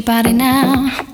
Body now.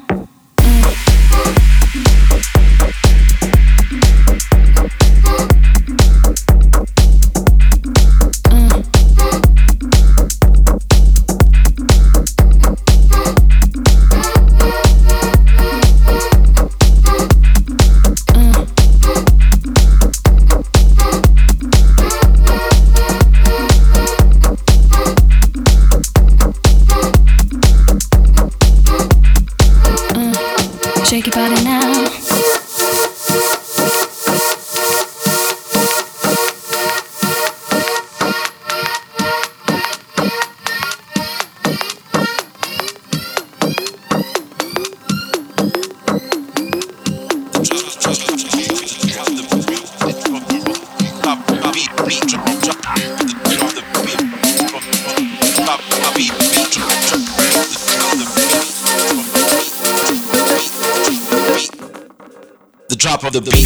Drop of the beat.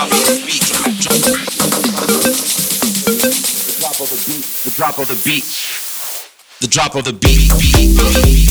The drop of the beat. The drop of the beat.